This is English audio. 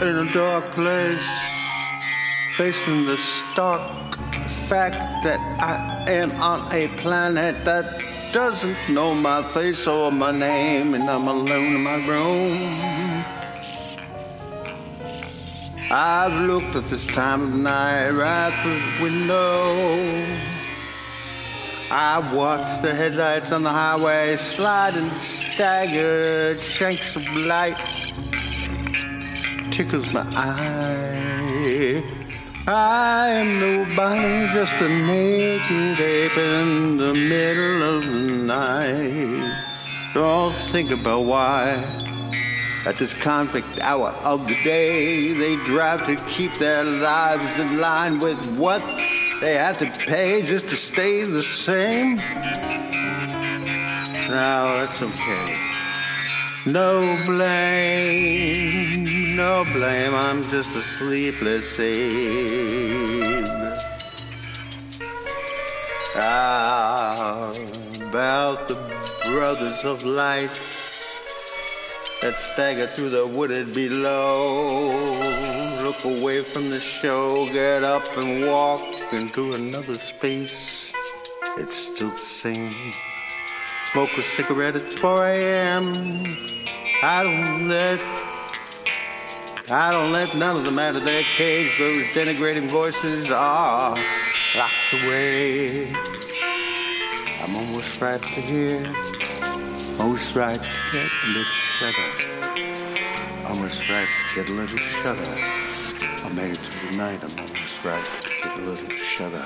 in a dark place, facing the stark fact that I am on a planet that doesn't know my face or my name, and I'm alone in my room. I've looked at this time of night right through the window. I watched the headlights on the highway slide and staggered shanks of light. Tickles my eye. I am nobody, just a naked ape in the middle of the night. Don't think about why. At this conflict hour of the day, they drive to keep their lives in line with what they have to pay just to stay the same? Now that's okay. No blame, no blame, I'm just a sleepless ape. Ah, about the brothers of light that stagger through the wooded below. Look away from the show, get up and walk into another space. It's still the same. Smoke a cigarette at 4 a.m. I don't let I don't let none of them out of their cage. Those denigrating voices are locked away. I'm almost right to hear, almost right to get a little shudder. Almost right to get a little shudder. I made it through the night. I'm almost right to get a little shudder.